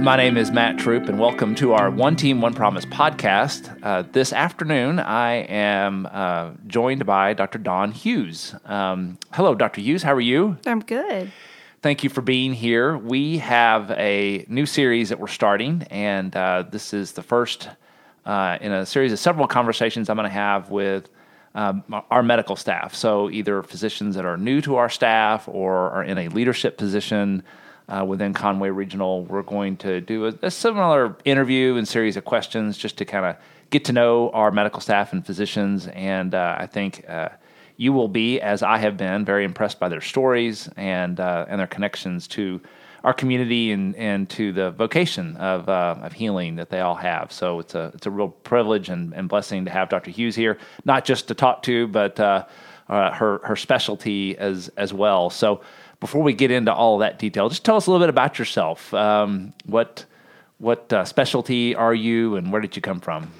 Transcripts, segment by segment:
My name is Matt Troup, and welcome to our One Team, One Promise podcast. Uh, this afternoon, I am uh, joined by Dr. Dawn Hughes. Um, hello, Dr. Hughes. How are you? I'm good. Thank you for being here. We have a new series that we're starting, and uh, this is the first uh, in a series of several conversations I'm going to have with um, our medical staff. So, either physicians that are new to our staff or are in a leadership position uh, within Conway Regional. We're going to do a, a similar interview and series of questions just to kind of get to know our medical staff and physicians. And uh, I think uh, you will be, as I have been, very impressed by their stories and uh, and their connections to our community and, and to the vocation of, uh, of healing that they all have. So it's a it's a real privilege and, and blessing to have Dr. Hughes here, not just to talk to, but uh, uh, her her specialty as as well. So before we get into all that detail, just tell us a little bit about yourself. Um, what what uh, specialty are you, and where did you come from?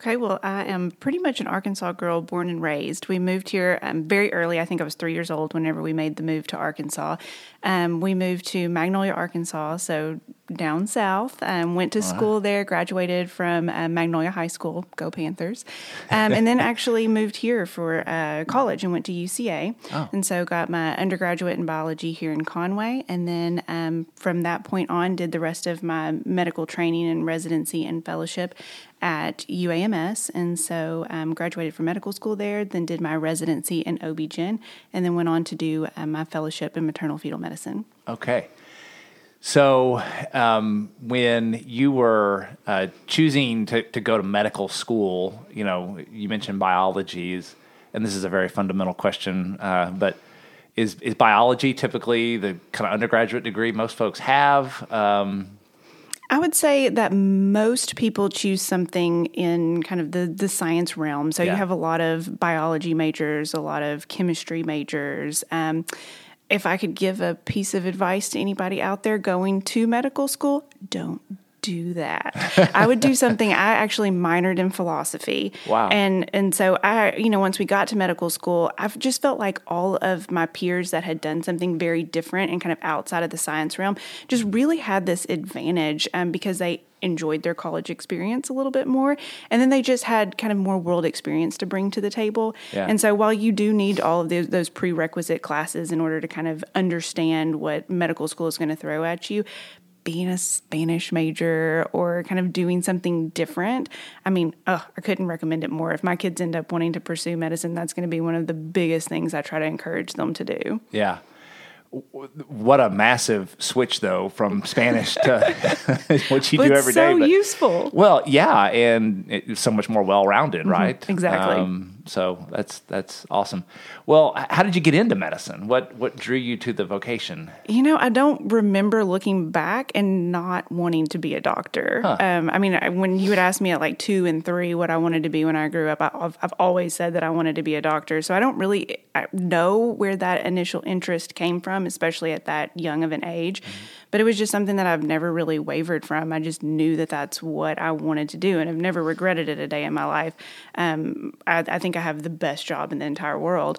Okay, well, I am pretty much an Arkansas girl, born and raised. We moved here um, very early. I think I was three years old whenever we made the move to Arkansas. Um, we moved to Magnolia, Arkansas, so down south. Um, went to school there, graduated from uh, Magnolia High School. Go Panthers! Um, and then actually moved here for uh, college and went to UCA. Oh. And so got my undergraduate in biology here in Conway. And then um, from that point on, did the rest of my medical training and residency and fellowship at UAMS. And so um, graduated from medical school there, then did my residency in OB-GYN, and then went on to do uh, my fellowship in maternal fetal medicine. Okay. So, um, when you were uh, choosing to, to go to medical school, you know, you mentioned biologies, and this is a very fundamental question, uh, but is, is biology typically the kind of undergraduate degree most folks have? Um, I would say that most people choose something in kind of the, the science realm. So yeah. you have a lot of biology majors, a lot of chemistry majors. Um, if I could give a piece of advice to anybody out there going to medical school, don't do that. I would do something. I actually minored in philosophy. Wow. And and so I, you know, once we got to medical school, I've just felt like all of my peers that had done something very different and kind of outside of the science realm just really had this advantage um, because they enjoyed their college experience a little bit more and then they just had kind of more world experience to bring to the table yeah. and so while you do need all of those, those prerequisite classes in order to kind of understand what medical school is going to throw at you being a Spanish major or kind of doing something different. I mean, oh, I couldn't recommend it more. If my kids end up wanting to pursue medicine, that's going to be one of the biggest things I try to encourage them to do. Yeah. What a massive switch, though, from Spanish to what you but do every so day. so useful. Well, yeah, and it's so much more well-rounded, mm-hmm, right? Exactly. Um, so that's that's awesome. Well, how did you get into medicine? What what drew you to the vocation? You know, I don't remember looking back and not wanting to be a doctor. Huh. Um, I mean, when you would ask me at like two and three what I wanted to be when I grew up, I've, I've always said that I wanted to be a doctor. So I don't really know where that initial interest came from, especially at that young of an age. Mm-hmm but it was just something that I've never really wavered from. I just knew that that's what I wanted to do, and I've never regretted it a day in my life. Um, I, I think I have the best job in the entire world.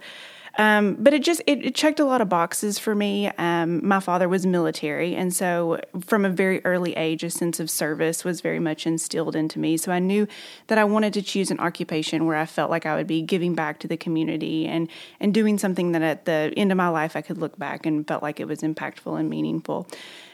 Um, but it just it, it, checked a lot of boxes for me. Um, my father was military, and so from a very early age, a sense of service was very much instilled into me. So I knew that I wanted to choose an occupation where I felt like I would be giving back to the community and and doing something that at the end of my life I could look back and felt like it was impactful and meaningful.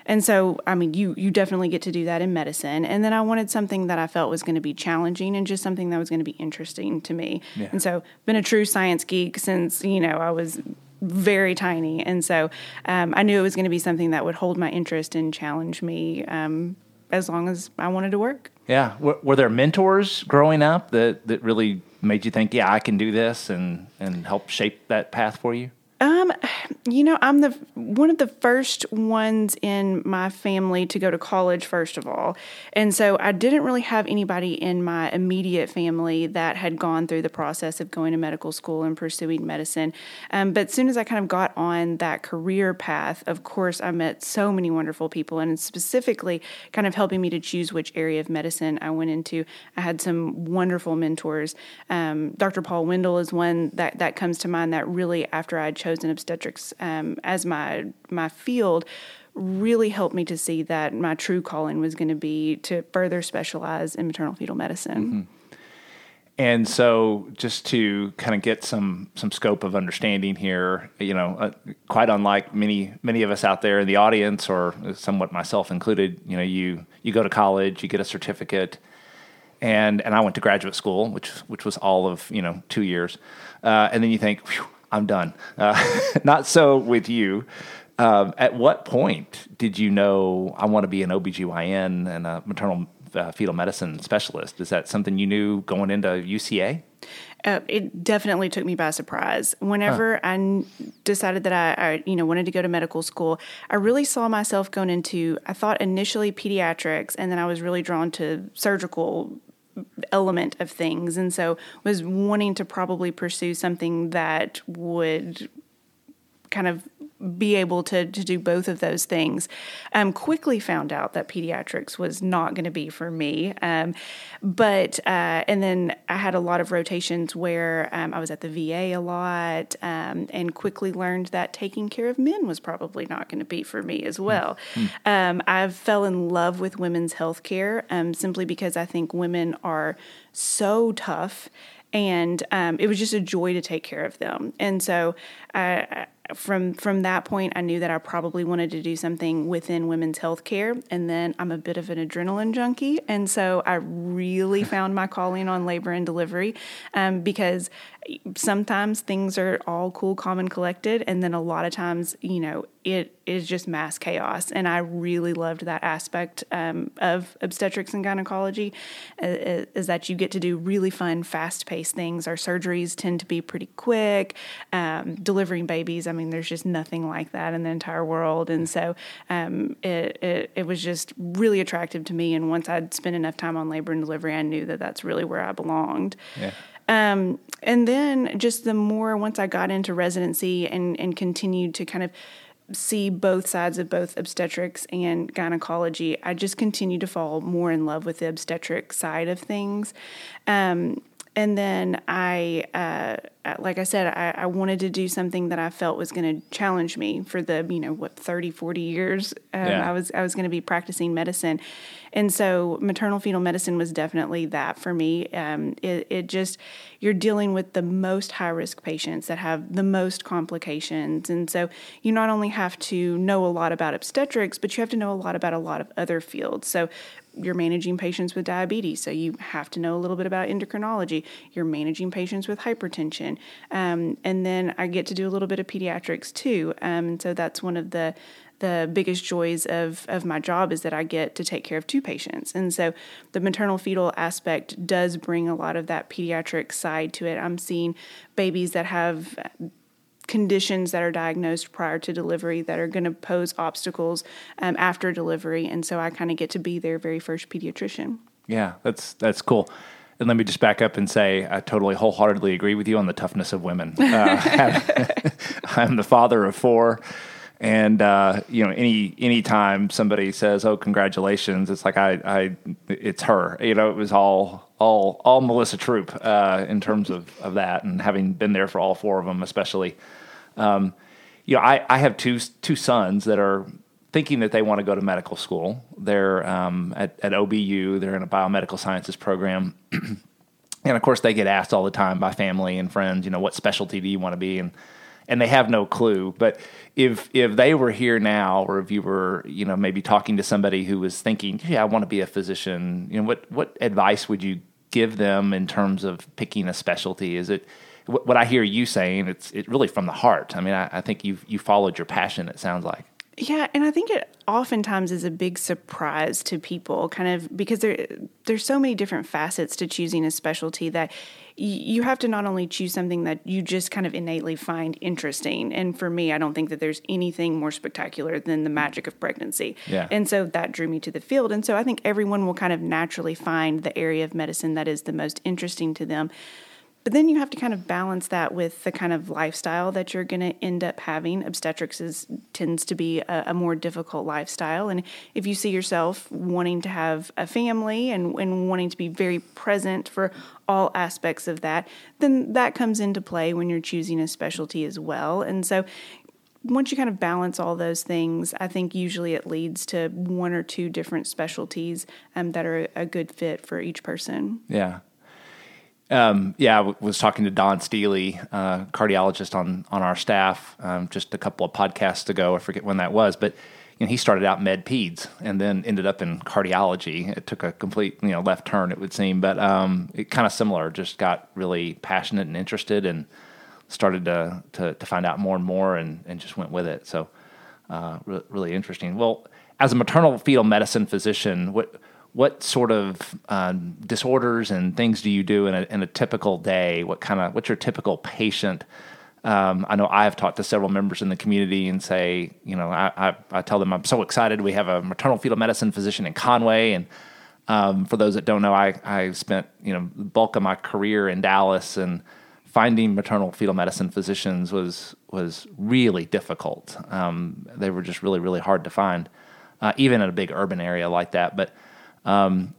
And so, I mean, you you definitely get to do that in medicine. And then I wanted something that I felt was going to be challenging and just something that was going to be interesting to me. Yeah. And so, been a true science geek since you know I was very tiny, and so um, I knew it was going to be something that would hold my interest and challenge me um, as long as I wanted to work. Yeah, were, were there mentors growing up that that really made you think, yeah, I can do this, and and help shape that path for you? Um, you know, I'm the one of the first ones in my family to go to college first of all. And so I didn't really have anybody in my immediate family that had gone through the process of going to medical school and pursuing medicine. Um, but as soon as I kind of got on that career path, of course, I met so many wonderful people and specifically kind of helping me to choose which area of medicine I went into. I had some wonderful mentors. Um, Dr. Paul Wendel is one that that comes to mind that really after I chose chosen obstetrics um, as my my field really helped me to see that my true calling was going to be to further specialize in maternal fetal medicine. Mm-hmm. And so, just to kind of get some some scope of understanding here, you know, uh, quite unlike many many of us out there in the audience, or somewhat myself included, you know, you you go to college, you get a certificate, and and I went to graduate school, which which was all of you know two years, uh, and then you think, I'm done. Uh, not so with you. Um, at what point did you know I want to be an OBGYN and a maternal uh, fetal medicine specialist. Is that something you knew going into UCA? Uh, it definitely took me by surprise. Whenever huh. I n- decided that I, I, you know, wanted to go to medical school, I really saw myself going into. I thought initially pediatrics, and then I was really drawn to surgical element of things, and so was wanting to probably pursue something that would kind of be able to, to do both of those things. Um, quickly found out that pediatrics was not going to be for me. Um, but, uh, and then I had a lot of rotations where um, I was at the VA a lot um, and quickly learned that taking care of men was probably not going to be for me as well. Mm-hmm. I fell in love with women's health care um, simply because I think women are so tough and um, it was just a joy to take care of them. And so I, from from that point, I knew that I probably wanted to do something within women's health care. And then I'm a bit of an adrenaline junkie, and so I really found my calling on labor and delivery um, because sometimes things are all cool, calm, and collected, and then a lot of times, you know, it is just mass chaos. And I really loved that aspect um, of obstetrics and gynecology, uh, is that you get to do really fun, fast-paced things. Our surgeries tend to be pretty quick. Um, delivering babies, I mean, there's just nothing like that in the entire world, and so um, it, it it was just really attractive to me. And once I'd spent enough time on labor and delivery, I knew that that's really where I belonged. Yeah. Um, and then just the more once I got into residency and, and continued to kind of see both sides of both obstetrics and gynecology, I just continued to fall more in love with the obstetric side of things. Um, and then I, uh, like I said, I, I, wanted to do something that I felt was going to challenge me for the, you know, what 30, 40 years um, yeah. I was I was going to be practicing medicine, and so maternal fetal medicine was definitely that for me. Um, it, it just you're dealing with the most high risk patients that have the most complications, and so you not only have to know a lot about obstetrics, but you have to know a lot about a lot of other fields. So you're managing patients with diabetes, so you have to know a little bit about endocrinology. You're managing patients with hypertension, um, and then I get to do a little bit of pediatrics too. Um, so that's one of the the biggest joys of of my job is that I get to take care of two patients, and so the maternal fetal aspect does bring a lot of that pediatric side to it. I'm seeing babies that have conditions that are diagnosed prior to delivery that are going to pose obstacles um, after delivery. And so I kind of get to be their very first pediatrician. Yeah, that's that's cool. And let me just back up and say I totally wholeheartedly agree with you on the toughness of women. Uh, I'm the father of four. And uh, you know, any any time somebody says, "Oh, congratulations," it's like I, I, it's her. You know, it was all all all Melissa Troup uh, in terms of of that, and having been there for all four of them, especially. Um, you know, I, I have two two sons that are thinking that they want to go to medical school. They're um, at, at OBU. They're in a biomedical sciences program, and of course, they get asked all the time by family and friends. You know, what specialty do you want to be? And and they have no clue. But if if they were here now, or if you were, you know, maybe talking to somebody who was thinking, yeah, I want to be a physician. You know, what what advice would you give them in terms of picking a specialty? Is it what I hear you saying, it's it really from the heart. I mean, I, I think you you followed your passion. It sounds like. Yeah, and I think it oftentimes is a big surprise to people, kind of because there there's so many different facets to choosing a specialty that you have to not only choose something that you just kind of innately find interesting. And for me, I don't think that there's anything more spectacular than the magic of pregnancy. Yeah. And so that drew me to the field. And so I think everyone will kind of naturally find the area of medicine that is the most interesting to them. But then you have to kind of balance that with the kind of lifestyle that you're going to end up having. Obstetrics is, tends to be a, a, more difficult lifestyle. And if you see yourself wanting to have a family and, and wanting to be very present for all aspects of that, then that comes into play when you're choosing a specialty as well. And so once you kind of balance all those things, I think usually it leads to one or two different specialties um, that are a good fit for each person. Yeah. Um, yeah, I w- was talking to Don Steely, uh, cardiologist on on our staff, um, just a couple of podcasts ago. I forget when that was, but you know, he started out med peds and then ended up in cardiology. It took a complete you know left turn, it would seem, but um, it kind of similar. Just got really passionate and interested, and started to to, to find out more and more, and, and just went with it. So uh, re- really interesting. Well, as a maternal fetal medicine physician, what what sort of um, disorders and things do you do in a, in a typical day? What kind of what's your typical patient? Um, I know I have talked to several members in the community and say, you know, I, I, I, tell them I'm so excited. We have a maternal fetal medicine physician in Conway, and um, for those that don't know, I, I spent you know the bulk of my career in Dallas, and finding maternal fetal medicine physicians was was really difficult. Um, they were just really really hard to find, uh, even in a big urban area like that. But um,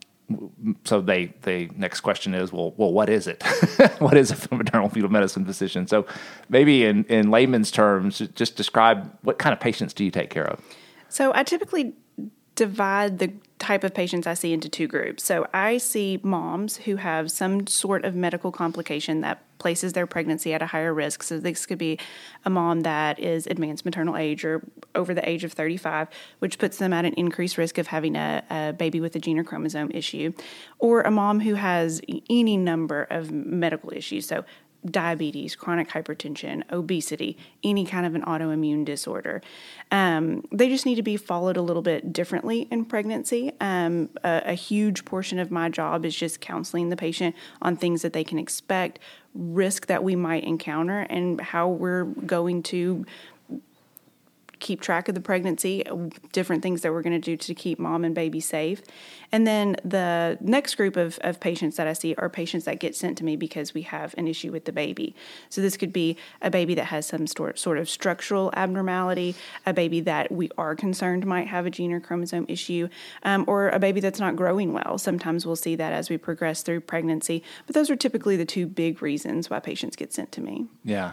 so they the next question is well well what is it? What is a maternal fetal medicine physician? So maybe in in layman's terms just describe what kind of patients do you take care of? So i typically divide the type of patients I see into two groups. So I see moms who have some sort of medical complication that places their pregnancy at a higher risk. So this could be a mom that is advanced maternal age or over the age of 35, which puts them at an increased risk of having a, a baby with a gene or chromosome issue, or a mom who has any number of medical issues. So diabetes, chronic hypertension, obesity, any kind of an autoimmune disorder. Um, they just need to be followed a little bit differently in pregnancy. Um, a, a huge portion of my job is just counseling the patient on things that they can expect, risk that we might encounter, and how we're going to keep track of the pregnancy, different things that we're going to do to keep mom and baby safe. And then the next group of, of patients that I see are patients that get sent to me because we have an issue with the baby. So this could be a baby that has some sort, sort of structural abnormality, a baby that we are concerned might have a gene or chromosome issue, um, or a baby that's not growing well. Sometimes we'll see that as we progress through pregnancy, but those are typically the two big reasons why patients get sent to me. Yeah.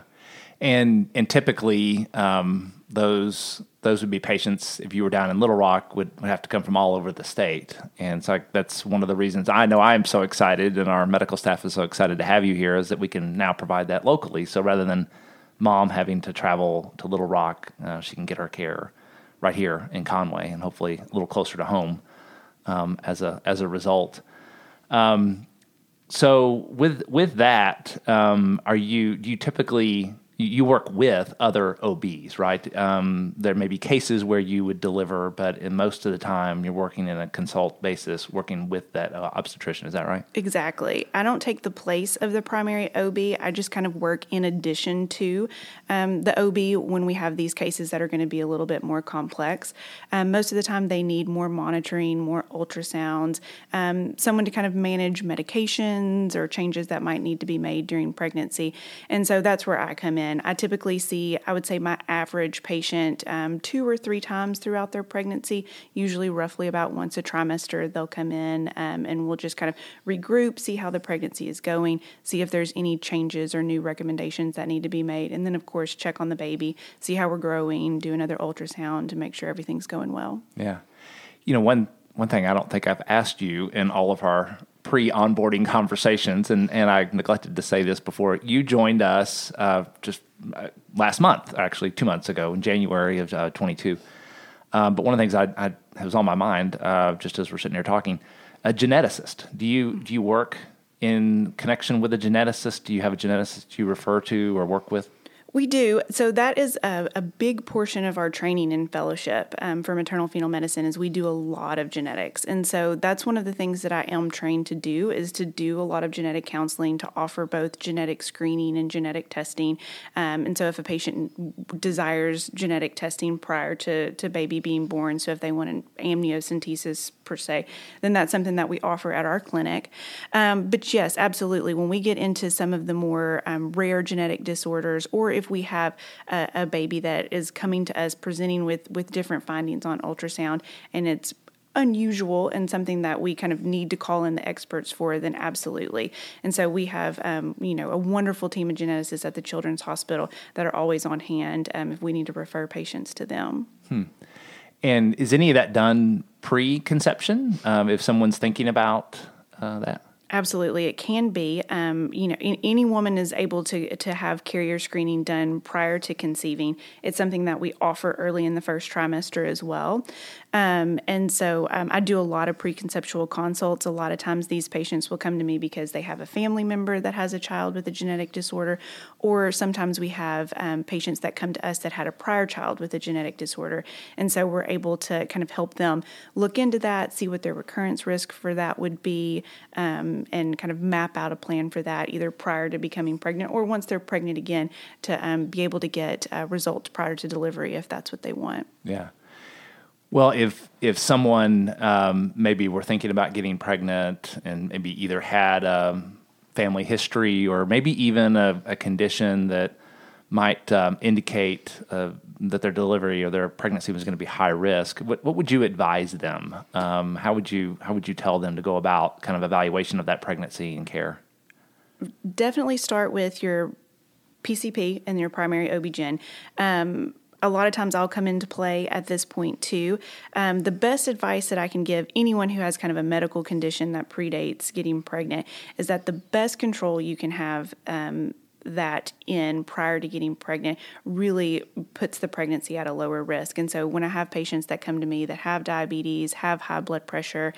And, and typically, um, those those would be patients if you were down in Little Rock would, would have to come from all over the state, and so that's one of the reasons I know I'm so excited, and our medical staff is so excited to have you here, is that we can now provide that locally. So rather than mom having to travel to Little Rock, uh, she can get her care right here in Conway, and hopefully a little closer to home um, as a as a result. Um, so with with that, um, are you do you typically you work with other OBs, right? Um, there may be cases where you would deliver, but in most of the time, you're working in a consult basis, working with that uh, obstetrician. Is that right? Exactly. I don't take the place of the primary OB. I just kind of work in addition to um, the OB when we have these cases that are going to be a little bit more complex. Um, most of the time, they need more monitoring, more ultrasounds, um, someone to kind of manage medications or changes that might need to be made during pregnancy. And so that's where I come in in. I typically see, I would say, my average patient um, two or three times throughout their pregnancy, usually roughly about once a trimester. They'll come in um, and we'll just kind of regroup, see how the pregnancy is going, see if there's any changes or new recommendations that need to be made. And then, of course, check on the baby, see how we're growing, do another ultrasound to make sure everything's going well. Yeah. You know, one one thing I don't think I've asked you in all of our pre-onboarding conversations, and, and I neglected to say this before. You joined us uh, just uh, last month, actually two months ago, in January of uh, 22. Um, but one of the things I, I was on my mind, uh, just as we're sitting here talking, a geneticist. Do you do you work in connection with a geneticist? Do you have a geneticist you refer to or work with? We do. So that is a, a big portion of our training and fellowship um, for maternal fetal medicine is we do a lot of genetics. And so that's one of the things that I am trained to do is to do a lot of genetic counseling to offer both genetic screening and genetic testing. Um, and so if a patient desires genetic testing prior to, to baby being born, so if they want an amniocentesis per se, then that's something that we offer at our clinic. Um, but yes, absolutely. When we get into some of the more um, rare genetic disorders, or if we have a, a baby that is coming to us presenting with with different findings on ultrasound, and it's unusual and something that we kind of need to call in the experts for, then absolutely. And so we have, um, you know, a wonderful team of geneticists at the Children's Hospital that are always on hand um, if we need to refer patients to them. Hmm. And is any of that done pre-conception? Um, if someone's thinking about uh, that. Absolutely, it can be. Um, you know, any woman is able to to have carrier screening done prior to conceiving. It's something that we offer early in the first trimester as well. Um, and so um, I do a lot of preconceptual consults. A lot of times these patients will come to me because they have a family member that has a child with a genetic disorder, or sometimes we have um, patients that come to us that had a prior child with a genetic disorder. And so we're able to kind of help them look into that, see what their recurrence risk for that would be, um, and kind of map out a plan for that either prior to becoming pregnant or once they're pregnant again to um, be able to get uh, results prior to delivery if that's what they want. Yeah. Well, if if someone um, maybe were thinking about getting pregnant and maybe either had a family history or maybe even a, a condition that might um, indicate uh, that their delivery or their pregnancy was going to be high risk, what, what would you advise them? Um, how would you how would you tell them to go about kind of evaluation of that pregnancy and care? Definitely start with your PCP and your primary OB-GYN. Um, a lot of times I'll come into play at this point too. Um, the best advice that I can give anyone who has kind of a medical condition that predates getting pregnant is that the best control you can have um, that in prior to getting pregnant really puts the pregnancy at a lower risk. And so when I have patients that come to me that have diabetes, have high blood pressure,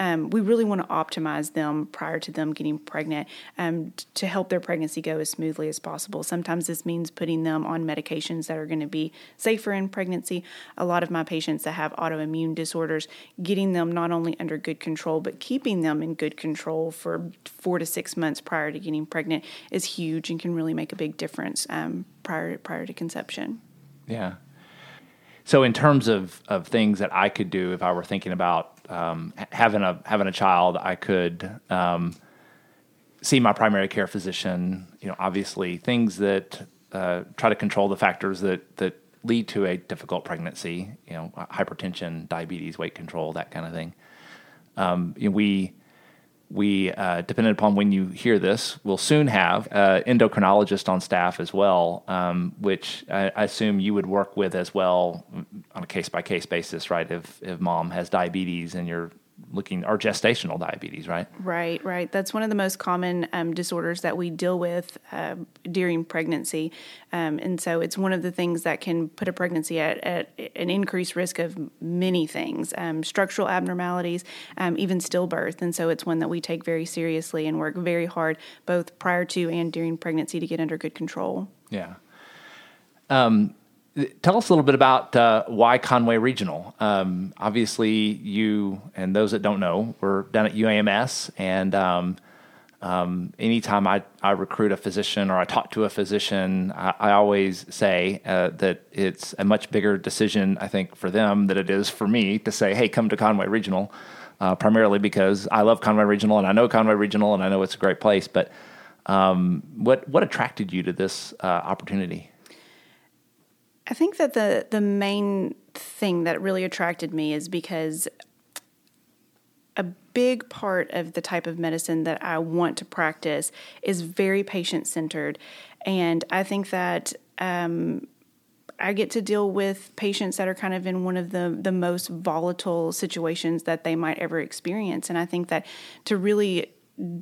um, we really want to optimize them prior to them getting pregnant um, to help their pregnancy go as smoothly as possible. Sometimes this means putting them on medications that are going to be safer in pregnancy. A lot of my patients that have autoimmune disorders, getting them not only under good control, but keeping them in good control for four to six months prior to getting pregnant is huge and can really make a big difference um, prior, prior to conception. Yeah. So, in terms of, of things that I could do if I were thinking about um, having a having a child, I could um, see my primary care physician. You know, obviously things that uh, try to control the factors that that lead to a difficult pregnancy. You know, hypertension, diabetes, weight control, that kind of thing. Um, you know, we we, uh, depending upon when you hear this, will soon have an endocrinologist on staff as well, um, which I, I, assume you would work with as well on a case by case basis, right? If if mom has diabetes and you're looking or gestational diabetes, right? Right, right. That's one of the most common um, disorders that we deal with uh, during pregnancy, um, and so it's one of the things that can put a pregnancy at, at an increased risk of many things, um, structural abnormalities, um, even stillbirth, and so it's one that we take very seriously and work very hard both prior to and during pregnancy to get under good control. Yeah. Um, Tell us a little bit about uh, why Conway Regional. Um, obviously, you and those that don't know, we're down at UAMS, and um, um, anytime I, I recruit a physician or I talk to a physician, I, I always say uh, that it's a much bigger decision, I think, for them than it is for me to say, hey, come to Conway Regional, uh, primarily because I love Conway Regional and I know Conway Regional and I know it's a great place. But um, what, what attracted you to this uh, opportunity? I think that the the main thing that really attracted me is because a big part of the type of medicine that I want to practice is very patient centered, and I think that. Um, I get to deal with patients that are kind of in one of the the most volatile situations that they might ever experience and I think that to really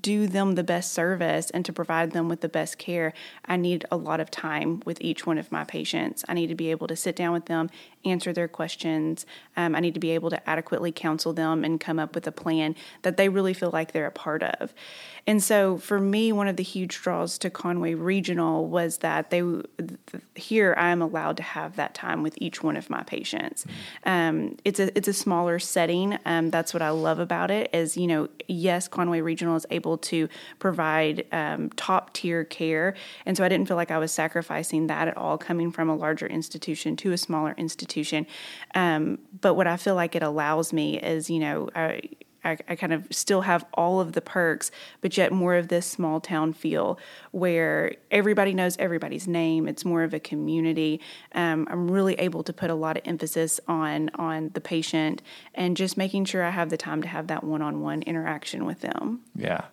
do them the best service and to provide them with the best care, I need a lot of time with each one of my patients. I need to be able to sit down with them, answer their questions. Um, I need to be able to adequately counsel them and come up with a plan that they really feel like they're a part of. And so for me, one of the huge draws to Conway Regional was that they here I am allowed to have that time with each one of my patients. Um, it's a it's a smaller setting. Um, that's what I love about it. Is you know yes, Conway Regional is able to provide um, top tier care, and so I didn't feel like I was sacrificing that at all, coming from a larger institution to a smaller institution. Um, but what I feel like it allows me is you know. I, I, I, kind of still have all of the perks, but yet more of this small town feel where everybody knows everybody's name. It's more of a community. Um, I'm really able to put a lot of emphasis on on the patient and just making sure I have the time to have that one on one interaction with them. Yeah,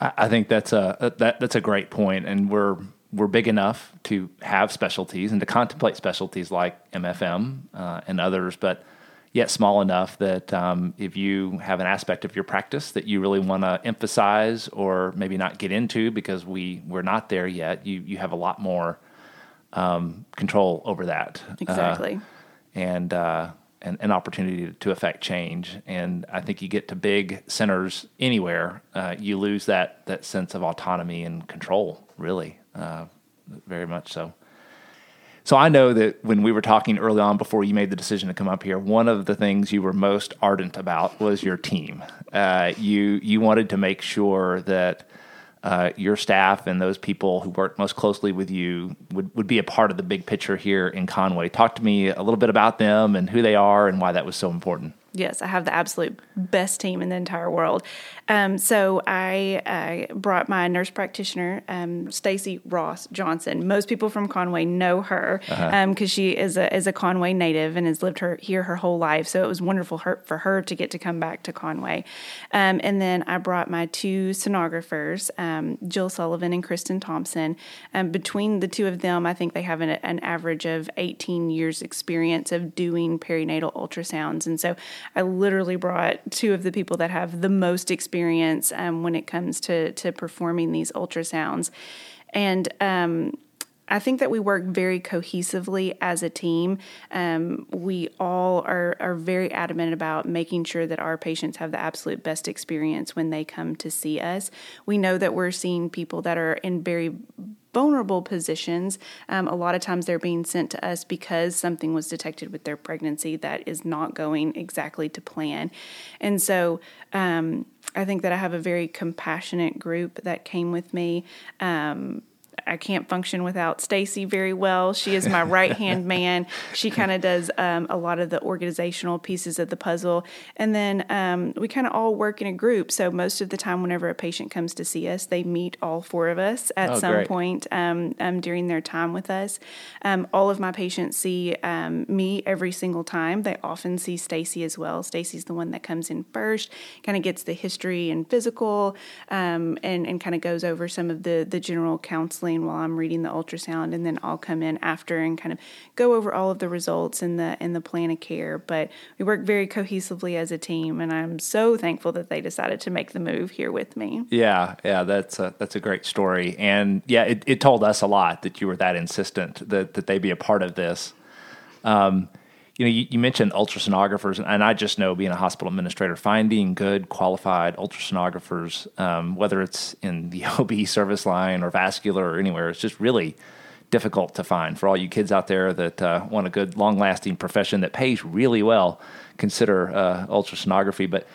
I, I think that's a that that's a great point, and we're we're big enough to have specialties and to contemplate specialties like MFM uh, and others, but yet small enough that um, if you have an aspect of your practice that you really want to emphasize or maybe not get into because we we're not there yet, you you have a lot more um, control over that. Exactly. Uh, and uh, and an opportunity to affect change. And I think you get to big centers anywhere, uh, you lose that that sense of autonomy and control. Really, uh, very much so. So I know that when we were talking early on before you made the decision to come up here, one of the things you were most ardent about was your team. Uh, you you wanted to make sure that uh, your staff and those people who work most closely with you would, would be a part of the big picture here in Conway. Talk to me a little bit about them and who they are and why that was so important. Yes, I have the absolute best team in the entire world. Um, so I, brought my nurse practitioner, um, Stacy Ross Johnson. Most people from Conway know her because uh-huh. um, she is a is a Conway native and has lived her here her whole life. So it was wonderful her, for her to get to come back to Conway. Um, and then I brought my two sonographers, um, Jill Sullivan and Kristen Thompson. Um, between the two of them, I think they have an, an average of 18 years experience of doing perinatal ultrasounds. And so I literally brought two of the people that have the most experience um, when it comes to to performing these ultrasounds, and. Um, I think that we work very cohesively as a team. Um, we all are, are very adamant about making sure that our patients have the absolute best experience when they come to see us. We know that we're seeing people that are in very vulnerable positions. Um, a lot of times they're being sent to us because something was detected with their pregnancy that is not going exactly to plan. And so um, I think that I have a very compassionate group that came with me. Um, I can't function without Stacy very well. She is my right hand man. She kind of does um, a lot of the organizational pieces of the puzzle, and then um, we kind of all work in a group. So most of the time, whenever a patient comes to see us, they meet all four of us at oh, some great. point um, um during their time with us. Um, all of my patients see um, me every single time. They often see Stacy as well. Stacy's the one that comes in first, kind of gets the history and physical, and and kind of goes over some of the the general counseling while I'm reading the ultrasound, and then I'll come in after and kind of go over all of the results in the in the plan of care. But we work very cohesively as a team, and I'm so thankful that they decided to make the move here with me. Yeah, yeah, that's a, that's a great story, and yeah, it, it told us a lot that you were that insistent that that they be a part of this. Um, you know, you, you, mentioned ultrasonographers, and I just know being a hospital administrator, finding good qualified ultrasonographers, um, whether it's in the OB service line or vascular or anywhere, it's just really difficult to find. For all you kids out there that uh, want a good, long lasting profession that pays really well, consider uh, ultrasonography. But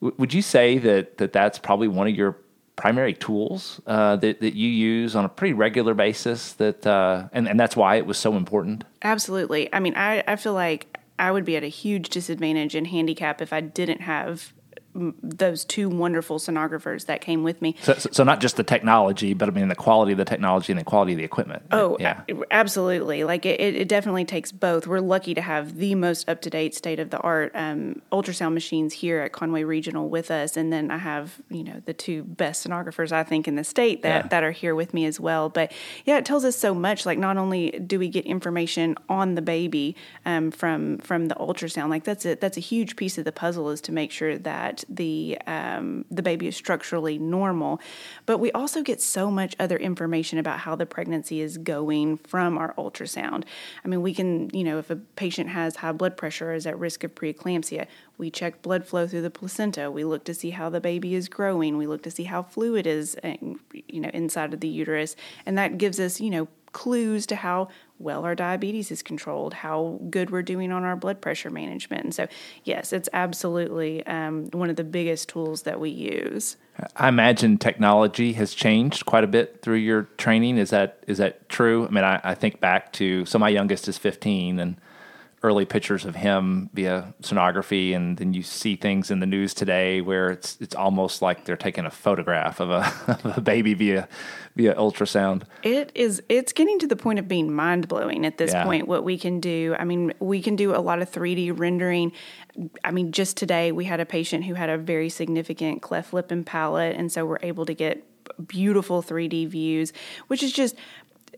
w- would you say that, that that's probably one of your primary tools uh, that, that you use on a pretty regular basis that uh, and, and that's why it was so important? Absolutely. I mean I, I feel like I would be at a huge disadvantage and handicap if I didn't have those two wonderful sonographers that came with me. So, so, not just the technology, but I mean the quality of the technology and the quality of the equipment. Oh, yeah, absolutely. Like it, it definitely takes both. We're lucky to have the most up to date, state of the art um, ultrasound machines here at Conway Regional with us, and then I have you know the two best sonographers I think in the state that yeah. that are here with me as well. But yeah, it tells us so much. Like not only do we get information on the baby um, from from the ultrasound, like that's a that's a huge piece of the puzzle is to make sure that the um, the baby is structurally normal, but we also get so much other information about how the pregnancy is going from our ultrasound. I mean, we can you know if a patient has high blood pressure or is at risk of preeclampsia, we check blood flow through the placenta. We look to see how the baby is growing. We look to see how fluid is you know inside of the uterus, and that gives us you know clues to how well our diabetes is controlled, how good we're doing on our blood pressure management. And so, yes, it's absolutely um, one of the biggest tools that we use. I imagine technology has changed quite a bit through your training. Is that is that true? I mean, I, I think back to so my youngest is 15, and early pictures of him via sonography, and then you see things in the news today where it's it's almost like they're taking a photograph of a, of a baby via via ultrasound. It is. It's getting to the point of being mind blowing at this Yeah. point. What we can do. I mean, we can do a lot of 3D rendering. I mean, just today we had a patient who had a very significant cleft lip and palate, and so we're able to get beautiful 3D views, which is just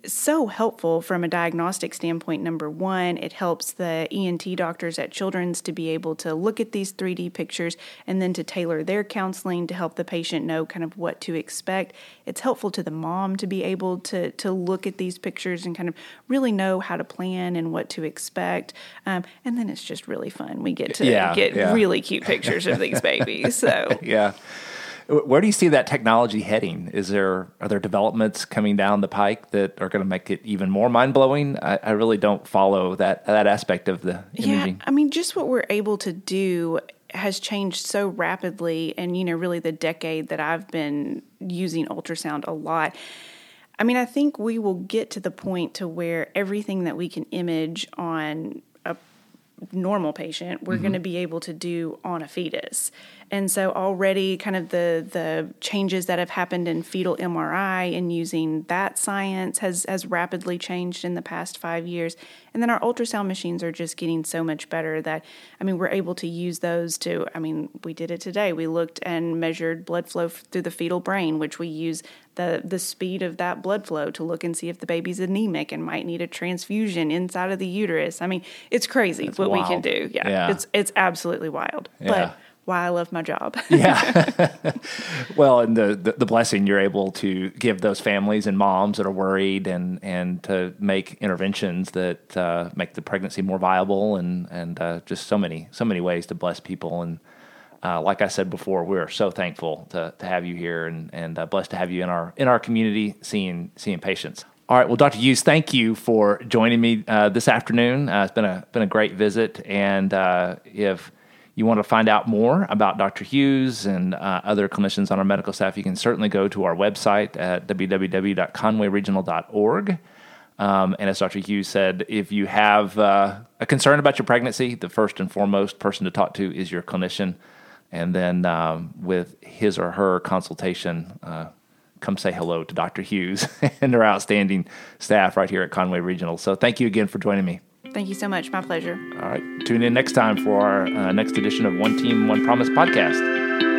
so helpful from a diagnostic standpoint. Number one, it helps the ENT doctors at Children's to be able to look at these 3D pictures and then to tailor their counseling to help the patient know kind of what to expect. It's helpful to the mom to be able to to look at these pictures and kind of really know how to plan and what to expect. Um, and then it's just really fun. We get to Yeah, get yeah. really cute pictures of these babies. So Yeah. Where do you see that technology heading? Is there are there developments coming down the pike that are going to make it even more mind blowing? I, I really don't follow that that aspect of the imaging. Yeah, I mean, just what we're able to do has changed so rapidly, and you know, really the decade that I've been using ultrasound a lot. I mean, I think we will get to the point to where everything that we can image on normal patient we're going to mm-hmm. be able to do on a fetus. And so already kind of the the changes that have happened in fetal mri and using that science has has rapidly changed in the past five years. And then our ultrasound machines are just getting so much better that i mean we're able to use those to i mean we did it today. We looked and measured blood flow f- through the fetal brain which we use the the speed of that blood flow to look and see if the baby's anemic and might need a transfusion inside of the uterus i mean it's crazy what we can do yeah, Yeah. it's it's absolutely wild Yeah. but why i love my job Yeah. well, and the, the the blessing you're able to give those families and moms that are worried, and and to make interventions that uh, make the pregnancy more viable, and and uh, just so many so many ways to bless people. And uh, like I said before, we're so thankful to to have you here, and and uh, blessed to have you in our in our community, seeing seeing patients. All right, well, Dr. Hughes, thank you for joining me uh, this afternoon. Uh, it's been a been a great visit, and uh, if you want to find out more about Dr. Hughes and uh, other clinicians on our medical staff, you can certainly go to our website at www.conwayregional.org. Um, and as Dr. Hughes said, if you have a concern about your pregnancy, the first and foremost person to talk to is your clinician. And then um, with his or her consultation, uh, come say hello to Dr. Hughes and our outstanding staff right here at Conway Regional. So thank you again for joining me. thank you so much my pleasure All right. Tune in next time for our uh, next edition of One Team, One Promise podcast.